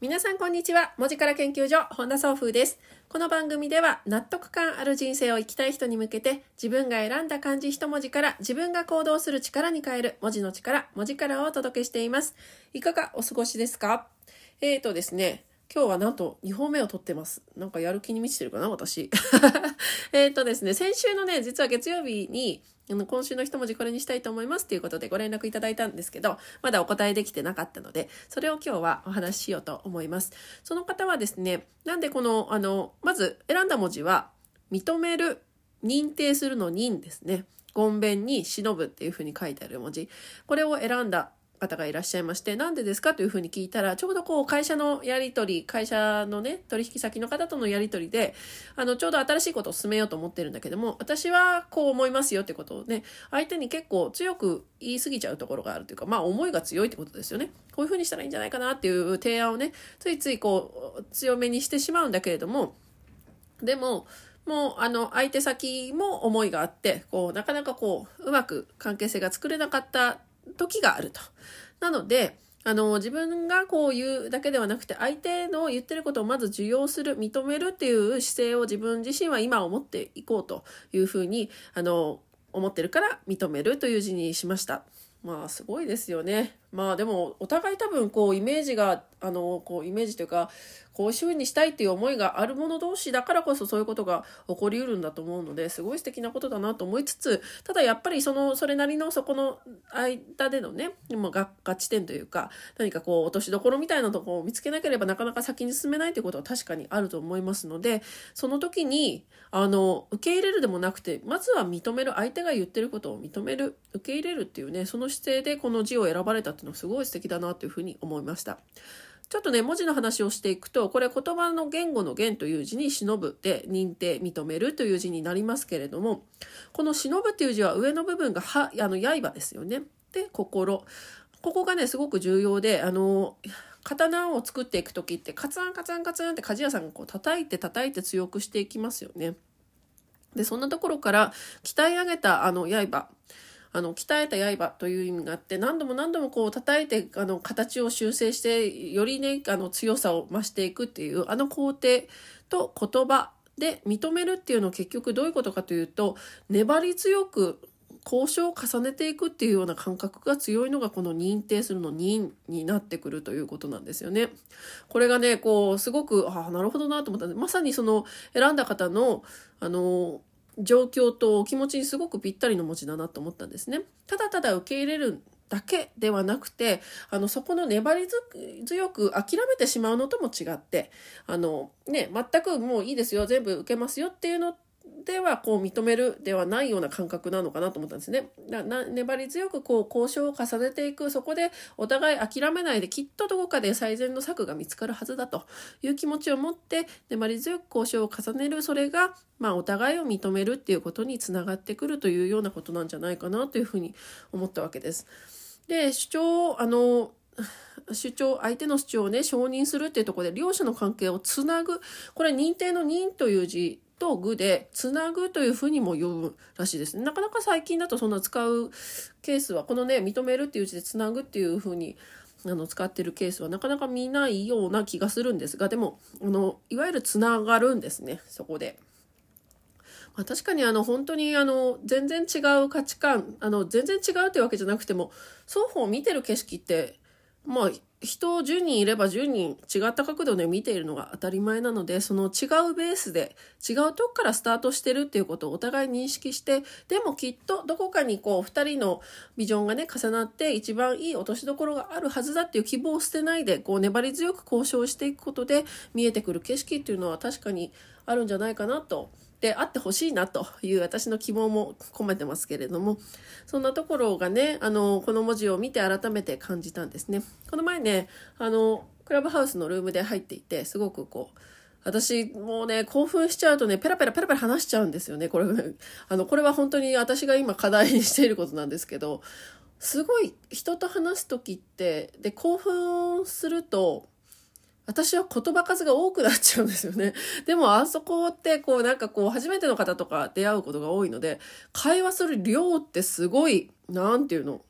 皆さんこんにちは。文字から研究所、本田総風です。この番組では納得感ある人生を生きたい人に向けて自分が選んだ漢字一文字から自分が行動する力に変える文字の力、文字からをお届けしています。いかがお過ごしですか？えーとですね、今日はなんと2本目を撮ってます。なんかやる気に満ちてるかな私。えっとですね、先週のね、実は月曜日に、あの今週の一文字これにしたいと思いますということでご連絡いただいたんですけど、まだお答えできてなかったので、それを今日はお話ししようと思います。その方はですね、なんでこの、あの、まず選んだ文字は、認める、認定するの認ですね。ごんべんに忍ぶっていうふうに書いてある文字。これを選んだ方がいらっしゃいまして、なんでですかというふうに聞いたら、ちょうどこう会社のやり取り、会社のね、取引先の方とのやり取りで、あの、ちょうど新しいことを進めようと思ってるんだけども、私はこう思いますよってことをね、相手に結構強く言い過ぎちゃうところがあるというか、まあ思いが強いってことですよね。こういうふうにしたらいいんじゃないかなっていう提案をね、ついついこう、強めにしてしまうんだけれども、でも、もう、あの、相手先も思いがあって、こう、なかなかこう、うまく関係性が作れなかった時があると。なので、あの、自分がこう言うだけではなくて、相手の言ってることをまず受容する、認めるっていう姿勢を自分自身は今思っていこうというふうに、あの、思ってるから認めるという字にしました。まあ、すごいですよね。まあでもお互い多分こうイメージがあのこうイメージというかこういうふうにしたいっていう思いがある者同士だからこそそういうことが起こりうるんだと思うのですごい素敵なことだなと思いつつただやっぱりそのそれなりのそこの間でのね今合地点というか何かこう落としどころみたいなとこを見つけなければなかなか先に進めないということは確かにあると思いますのでその時にあの受け入れるでもなくてまずは認める相手が言ってることを認める受け入れるっていうねその姿勢でこの字を選ばれたっていうのはすごい素敵だなというふうに思いました。ちょっとね、文字の話をしていくと、これ言葉の言語の言という字に忍ぶで認定、認めるという字になりますけれども、この忍ぶっていう字は上の部分がは、あの、刃ですよね。で、心。ここがね、すごく重要で、あの、刀を作っていく時ってカツンカツンカツンって鍛冶屋さんがこう叩いて叩いて強くしていきますよね。で、そんなところから鍛え上げたあの刃。あの、鍛えた刃という意味があって、何度も何度もこう叩いて、あの、形を修正して、よりね、あの、強さを増していくっていう、あの工程と言葉で認めるっていうのは結局どういうことかというと、粘り強く交渉を重ねていくっていうような感覚が強いのがこの認定するの認になってくるということなんですよね。これがね、こう、すごく、ああ、なるほどなと思ったんで、まさにその選んだ方の、あの、状況とお気持ちにすごくぴったりの文字だなと思ったんですね。ただただ受け入れるだけではなくて、あの、そこの粘り強く諦めてしまうのとも違って、あの、ね、全くもういいですよ、全部受けますよっていうのではこう認めるではないような感覚なのかなと思ったんですね。な粘り強くこう交渉を重ねていくそこでお互い諦めないできっとどこかで最善の策が見つかるはずだという気持ちを持って粘り強く交渉を重ねるそれがまあお互いを認めるっていうことにつながってくるというようなことなんじゃないかなというふうに思ったわけです。で主張あの主張相手の主張をね承認するっていうとこで両者の関係をつなぐこれ認定の認という字と具でつなぐというふうにも呼ぶらしいです。なかなか最近だとそんな使うケースは、このね、認めるっていう字でつなぐっていうふうにあの使ってるケースはなかなか見ないような気がするんですが、でも、あの、いわゆるつながるんですね、そこで。まあ、確かにあの本当にあの全然違う価値観あの全然違うというわけじゃなくても双方見てる景色ってまあ人10人いれば10人違った角度で見ているのが当たり前なので、その違うベースで違うとこからスタートしてるっていうことをお互い認識して、でもきっとどこかにこう2人のビジョンがね重なって一番いい落としどころがあるはずだっていう希望を捨てないで、こう粘り強く交渉していくことで見えてくる景色っていうのは確かにあるんじゃないかなとであってほしいなという私の希望も込めてますけれども、そんなところがね、あの、この文字を見て改めて感じたんですね。この前ね、あの、クラブハウスのルームで入っていて、すごくこう、私、もうね、興奮しちゃうとね、ペラペラペラペラ話しちゃうんですよね。これ、あの、これは本当に私が今課題にしていることなんですけど、すごい人と話す時って、で、興奮すると、私は言葉数が多くなっちゃうんですよね。でもあそこってこうなんかこう初めての方とか出会うことが多いので、会話する量ってすごい、なんていうの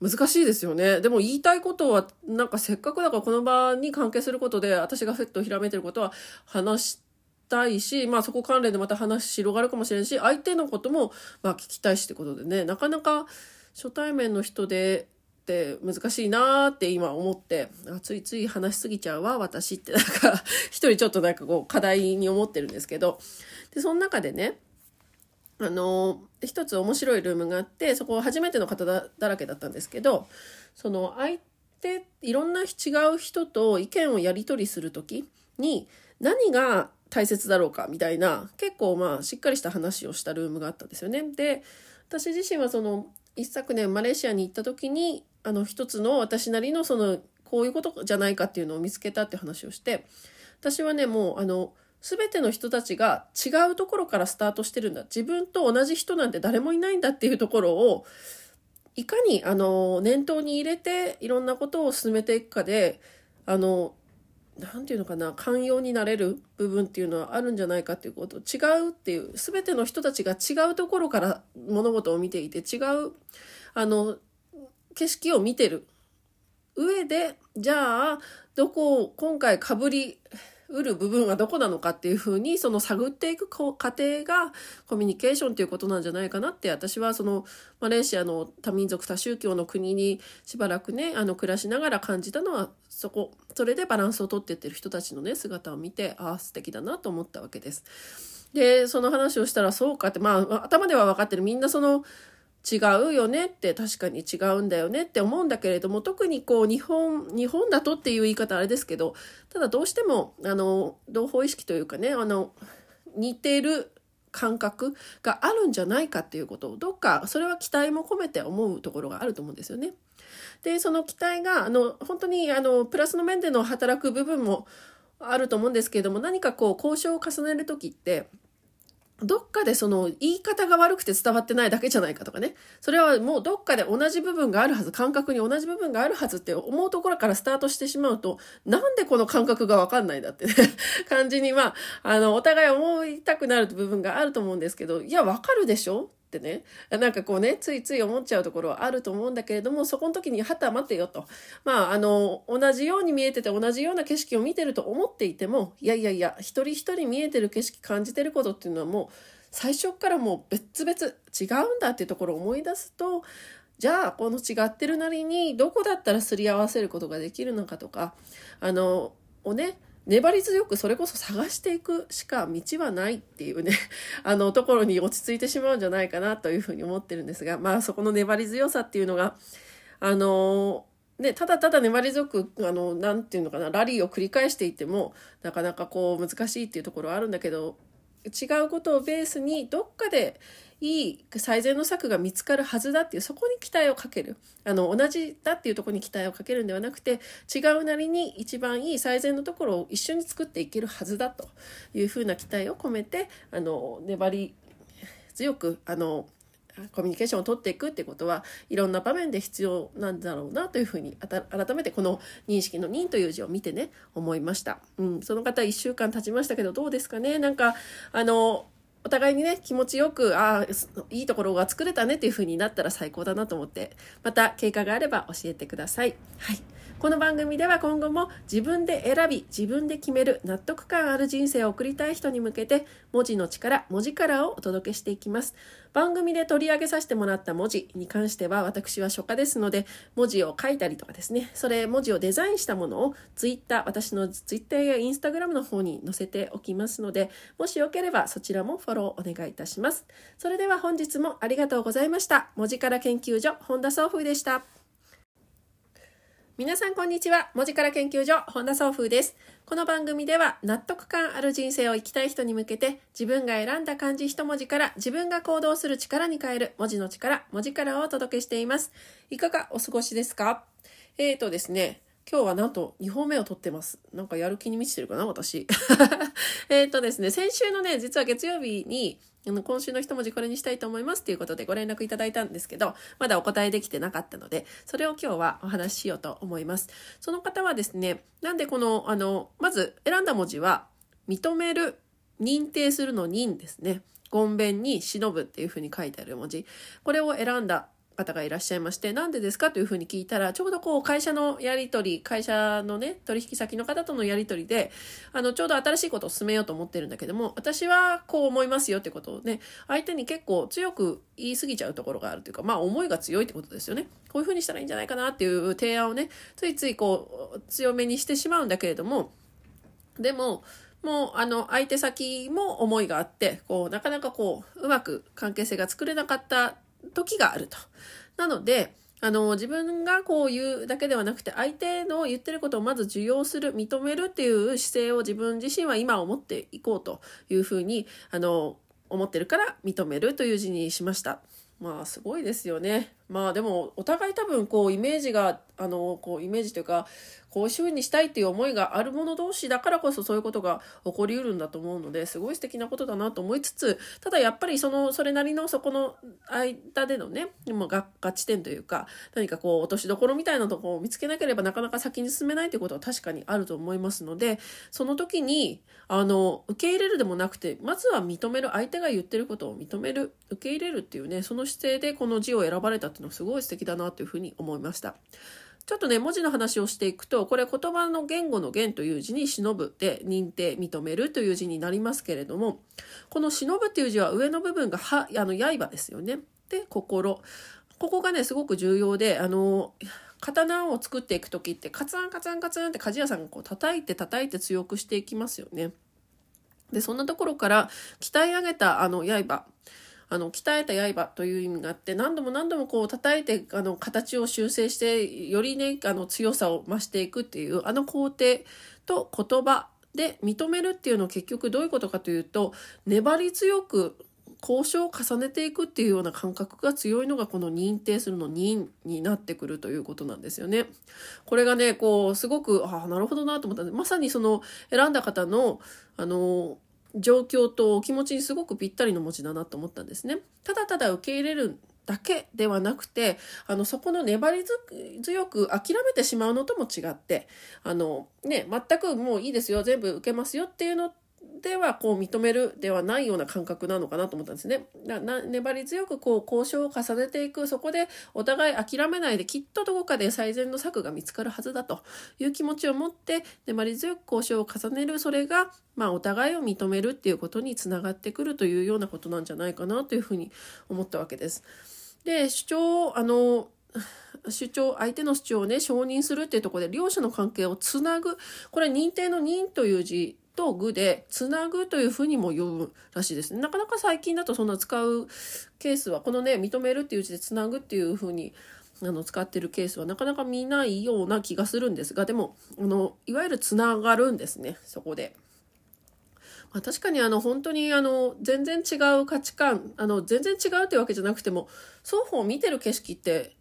難しいですよね。でも言いたいことは、なんかせっかくだからこの場に関係することで、私がふっとひらめいてることは話したいし、まあそこ関連でまた話広がるかもしれんし、相手のこともまあ聞きたいしってことでね、なかなか初対面の人で、って難しいなーって今思ってあついつい話しすぎちゃうわ私って なんか一人ちょっとなんかこう課題に思ってるんですけどでその中でねあの一つ面白いルームがあってそこ初めての方だらけだったんですけどその相手いろんな違う人と意見をやり取りする時に何が大切だろうかみたいな結構まあしっかりした話をしたルームがあったんですよね。で私自身はその一昨年マレーシアに行った時にあの一つの私なりのそのこういうことじゃないかっていうのを見つけたって話をして私はねもうあの全ての人たちが違うところからスタートしてるんだ。自分と同じ人なんて誰もいないんだっていうところをいかにあの念頭に入れていろんなことを進めていくかであの何て言うのかな寛容になれる部分っていうのはあるんじゃないかっていうこと。違うっていう全ての人たちが違うところから物事を見ていて違うあの景色を見てる上でじゃあどこを今回かぶりうる部分はどこなのかっていうふうにその探っていく過程がコミュニケーションということなんじゃないかなって私はそのマレーシアの多民族多宗教の国にしばらくねあの暮らしながら感じたのはそこそれでバランスをとっていってる人たちのね姿を見てああ素敵だなと思ったわけです。でその話をしたらそうかってまあ頭では分かってるみんなその違うよねって確かに違うんだよねって思うんだけれども特にこう日本日本だとっていう言い方あれですけどただどうしてもあの同胞意識というかねあの似てる感覚があるんじゃないかっていうことをどっかそれは期待も込めて思うところがあると思うんですよね。でその期待があの本当にあのプラスの面での働く部分もあると思うんですけれども何かこう交渉を重ねる時ってどっかでその言い方が悪くて伝わってないだけじゃないかとかね。それはもうどっかで同じ部分があるはず、感覚に同じ部分があるはずって思うところからスタートしてしまうと、なんでこの感覚がわかんないんだってね、感じにまあ、あの、お互い思いたくなる部分があると思うんですけど、いや、わかるでしょ？ってねなんかこうねついつい思っちゃうところはあると思うんだけれどもそこの時に「はた待てよ」と。まああの同じように見えてて同じような景色を見てると思っていてもいやいやいや一人一人見えてる景色感じてることっていうのはもう最初からもう別々違うんだっていうところを思い出すとじゃあこの違ってるなりにどこだったらすり合わせることができるのかとかあのをね粘り強くそれこそ探していくしか道はないっていうね、あのところに落ち着いてしまうんじゃないかなというふうに思ってるんですが、まあそこの粘り強さっていうのが、あの、ね、ただただ粘り強く、あの、なんていうのかな、ラリーを繰り返していても、なかなかこう難しいっていうところはあるんだけど、違うことをベースにどっかでいい最善の策が見つかるはずだっていうそこに期待をかける。あの同じだっていうとこに期待をかけるんではなくて違うなりに一番いい最善のところを一緒に作っていけるはずだというふうな期待を込めてあの粘り強くあのコミュニケーションを取っていくってことはいろんな場面で必要なんだろうなというふうに改めてこの認識の「認」という字を見てね思いました、うん、その方1週間経ちましたけどどうですかねなんかあのお互いにね、気持ちよく、ああ、いいところが作れたねっていう風になったら最高だなと思って、また経過があれば教えてください。はい。この番組では今後も自分で選び、自分で決める納得感ある人生を送りたい人に向けて、文字の力、文字カラーをお届けしていきます。番組で取り上げさせてもらった文字に関しては、私は書家ですので、文字を書いたりとかですね、それ、文字をデザインしたものを Twitter、私の Twitter や Instagram の方に載せておきますので、もしよければそちらもフォローお願いいたします。それでは本日もありがとうございました。文字から研究所、本田総風でした。皆さんこんにちは。文字から研究所、本田総風です。この番組では納得感ある人生を生きたい人に向けて自分が選んだ漢字一文字から自分が行動する力に変える文字の力、文字からをお届けしています。いかがお過ごしですか？えーとですね、今日はなんと2本目を撮ってます。なんかやる気に満ちてるかな私。えっとですね、先週のね、実は月曜日に、あの今週の一文字これにしたいと思いますということでご連絡いただいたんですけど、まだお答えできてなかったので、それを今日はお話ししようと思います。その方はですね、なんでこの、あの、まず選んだ文字は、認める、認定するの認ですね。ごんべんに忍ぶっていうふうに書いてある文字。これを選んだ方がいらっしゃいまして、なんでですかというふうに聞いたら、ちょうどこう会社のやり取り、会社のね、取引先の方とのやり取りで、あの、ちょうど新しいことを進めようと思ってるんだけども、私はこう思いますよってことをね、相手に結構強く言い過ぎちゃうところがあるというか、まあ思いが強いってことですよね。こういうふうにしたらいいんじゃないかなっていう提案をね、ついついこう、強めにしてしまうんだけれども、でも、もう、あの、相手先も思いがあって、こう、なかなかこう、うまく関係性が作れなかった時があると。なので、あの、自分がこう言うだけではなくて、相手の言ってることをまず受容する、認めるっていう姿勢を自分自身は今思っていこうというふうに、あの、思ってるから認めるという字にしました。まあすごいですよね。まあでもお互い多分こうイメージがあのこうイメージというかこういう風にしたいっていう思いがある者同士だからこそそういうことが起こりうるんだと思うのです。ごい素敵なことだなと思いつつただやっぱりそのそれなりのそこの間でのねも合合地点というか何かこう落としどころみたいなとこを見つけなければなかなか先に進めないということは確かにあると思いますのでその時にあの受け入れるでもなくてまずは認める相手が言ってることを認める。受け入れるっていうねその姿勢でこの字を選ばれたていうのはすごい素敵だなというふうに思いました。ちょっとね、文字の話をしていくと、これ言葉の言語の言という字に忍ぶで認定、認めるという字になりますけれども、この忍ぶっていう字は上の部分がは、あの、刃ですよね。で、心。ここがね、すごく重要で、あの、刀を作っていく時ってカツンカツンカツンって鍛冶屋さんがこう叩いて叩いて強くしていきますよね。で、そんなところから鍛え上げたあの刃。あの、鍛えた刃という意味があって、何度も何度もこう叩いて、あの、形を修正して、よりね、あの、強さを増していくっていう、あの工程と言葉で認めるっていうのは結局どういうことかというと、粘り強く交渉を重ねていくっていうような感覚が強いのがこの認定するの認になってくるということなんですよね。これがね、こう、すごく、ああ、なるほどなと思ったんで、まさにその選んだ方の、あの、状況とお気持ちにすごくぴったりの文字だなと思ったんですね。ただただ受け入れるだけではなくて、あの、そこの粘り強く諦めてしまうのとも違って、あの、ね、全くもういいですよ、全部受けますよっていうのではこう認めるではないような感覚なのかなと思ったんですね。な粘り強くこう交渉を重ねていくそこでお互い諦めないできっとどこかで最善の策が見つかるはずだという気持ちを持って粘り強く交渉を重ねるそれがまあお互いを認めるっていうことにつながってくるというようなことなんじゃないかなというふうに思ったわけです。で主張あの主張相手の主張をね承認するっていうとこで両者の関係をつなぐこれ認定の認という字と具でつなぐというふうにも読むらしいですね。なかなか最近だとそんな使うケースはこのね認めるっていう字でつなぐっていうふうにあの使ってるケースはなかなか見ないような気がするんですがでもあのいわゆるつながるんですねそこで。まあ、確かにあの本当にあの全然違う価値観あの全然違うっていうわけじゃなくても双方見てる景色って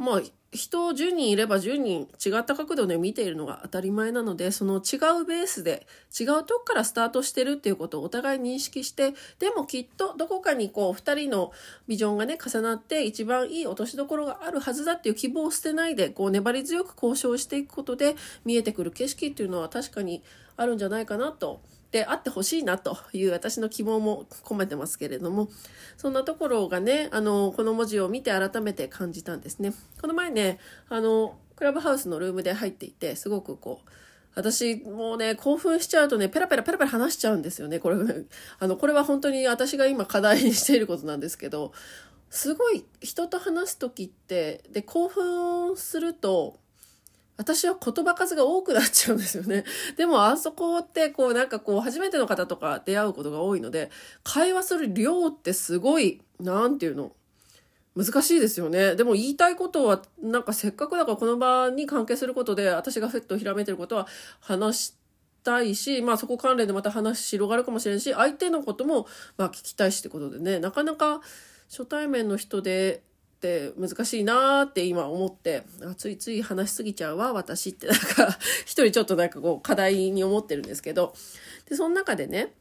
まあ人10人いれば10人違った角度で見ているのが当たり前なので、その違うベースで違うとこからスタートしてるっていうことをお互い認識して、でもきっとどこかにこう2人のビジョンがね重なって一番いい落としどころがあるはずだっていう希望を捨てないで、こう粘り強く交渉していくことで見えてくる景色っていうのは確かにあるんじゃないかなとであってほしいなという私の希望も込めてますけれども、そんなところがね、あの、この文字を見て改めて感じたんですね。この前ね、あの、クラブハウスのルームで入っていて、すごくこう、私もうね、興奮しちゃうとね、ペラペラペラペラ話しちゃうんですよね。これ、あの、これは本当に私が今課題にしていることなんですけど、すごい人と話す時って、で、興奮すると、私は言葉数が多くなっちゃうんですよね。でもあそこってこうなんかこう初めての方とか出会うことが多いので、会話する量ってすごい、なんていうの、難しいですよね。でも言いたいことは、なんかせっかくだからこの場に関係することで、私がふっとひらめいてることは話したいし、まあそこ関連でまた話広がるかもしれんし、相手のこともまあ聞きたいしってことでね、なかなか初対面の人でって難しいなーって今思ってあついつい話しすぎちゃうわ私って なんか一人ちょっとなんかこう課題に思ってるんですけどでその中でね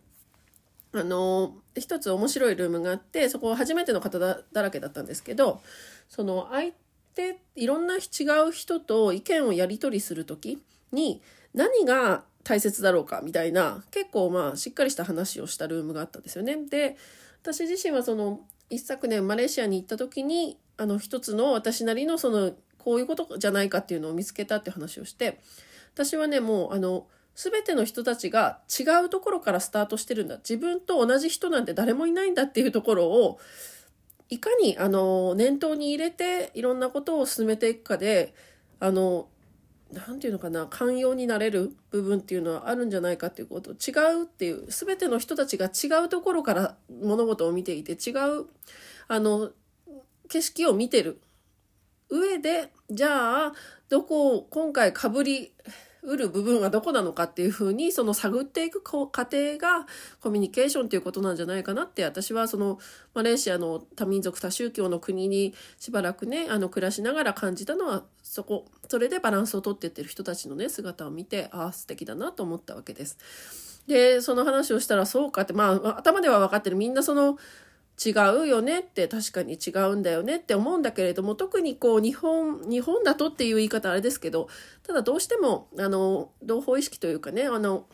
あの一つ面白いルームがあってそこ初めての方だらけだったんですけどその相手いろんな違う人と意見をやり取りする時に何が大切だろうかみたいな結構まあしっかりした話をしたルームがあったんですよね。で私自身はその一昨年マレーシアに行った時にあの一つの私なりのそのこういうことじゃないかっていうのを見つけたって話をして私はねもうあの全ての人たちが違うところからスタートしてるんだ。自分と同じ人なんて誰もいないんだっていうところをいかにあの念頭に入れていろんなことを進めていくかであの何て言うのかな寛容になれる部分っていうのはあるんじゃないかっていうこと。違うっていう全ての人たちが違うところから物事を見ていて違うあの景色を見てる上でじゃあどこを今回かぶりうる部分はどこなのかっていうふうにその探っていく過程がコミュニケーションということなんじゃないかなって私はそのマレーシアの多民族多宗教の国にしばらくねあの暮らしながら感じたのはそこそれでバランスをとっていってる人たちのね姿を見てああ素敵だなと思ったわけです。でその話をしたらそうかってまあ頭では分かってるみんなその違うよねって確かに違うんだよねって思うんだけれども特にこう日本日本だとっていう言い方あれですけどただどうしてもあの同胞意識というかねあの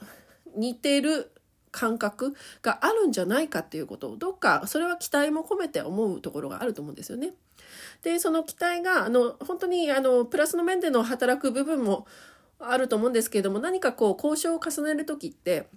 似てる感覚があるんじゃないかっていうことをどっかそれは期待も込めて思うところがあると思うんですよね。でその期待があの本当にあのプラスの面での働く部分もあると思うんですけれども何かこう交渉を重ねる時って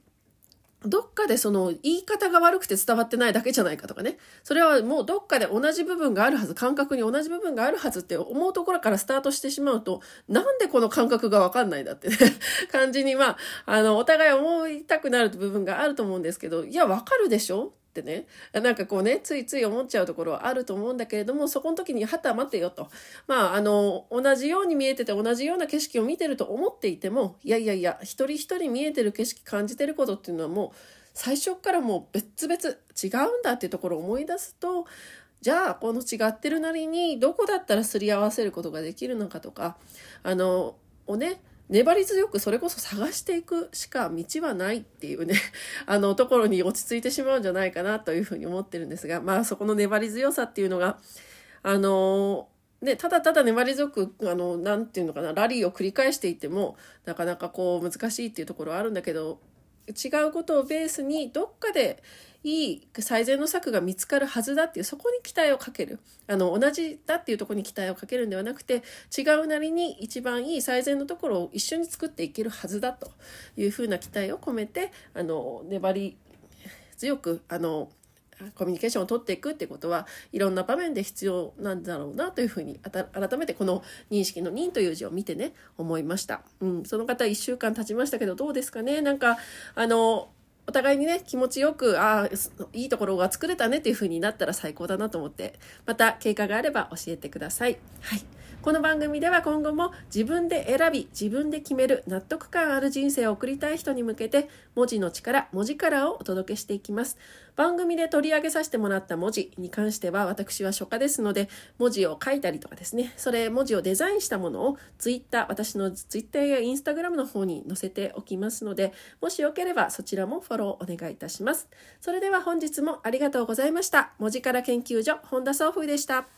どっかでその言い方が悪くて伝わってないだけじゃないかとかね。それはもうどっかで同じ部分があるはず、感覚に同じ部分があるはずって思うところからスタートしてしまうと、なんでこの感覚がわかんないんだってね、感じにまあ、あの、お互い思いたくなる部分があると思うんですけど、いや、わかるでしょ？ってね。なんかこうねついつい思っちゃうところはあると思うんだけれどもそこの時に「はた待てよ」と。まああの同じように見えてて同じような景色を見てると思っていてもいやいやいや一人一人見えてる景色感じてることっていうのはもう最初からもう別々違うんだっていうところを思い出すとじゃあこの違ってるなりにどこだったらすり合わせることができるのかとかあのをね粘り強くそれこそ探していくしか道はないっていうね、あのところに落ち着いてしまうんじゃないかなというふうに思ってるんですが、まあそこの粘り強さっていうのが、あの、ね、ただただ粘り強く、あの、なんていうのかな、ラリーを繰り返していても、なかなかこう難しいっていうところはあるんだけど、違うことをベースにどっかでいい最善の策が見つかるはずだっていうそこに期待をかける。あの同じだっていうとこに期待をかけるんではなくて違うなりに一番いい最善のところを一緒に作っていけるはずだというふうな期待を込めてあの粘り強くあのコミュニケーションを取っていくってことはいろんな場面で必要なんだろうなというふうに改めてこの認識の「認」という字を見てね思いました。うん、その方1週間経ちましたけどどうですかねなんかあのお互いにね、気持ちよく、ああ、いいところが作れたねっていう風になったら最高だなと思って、また経過があれば教えてください。はい。この番組では今後も自分で選び、自分で決める納得感ある人生を送りたい人に向けて、文字の力、文字カラーをお届けしていきます。番組で取り上げさせてもらった文字に関しては私は書家ですので文字を書いたりとかですね。それ文字をデザインしたものをツイッター私のツイッターやインスタグラムの方に載せておきますのでもしよければそちらもフォローお願いいたします。それでは本日もありがとうございました。文字から研究所本田総風でした。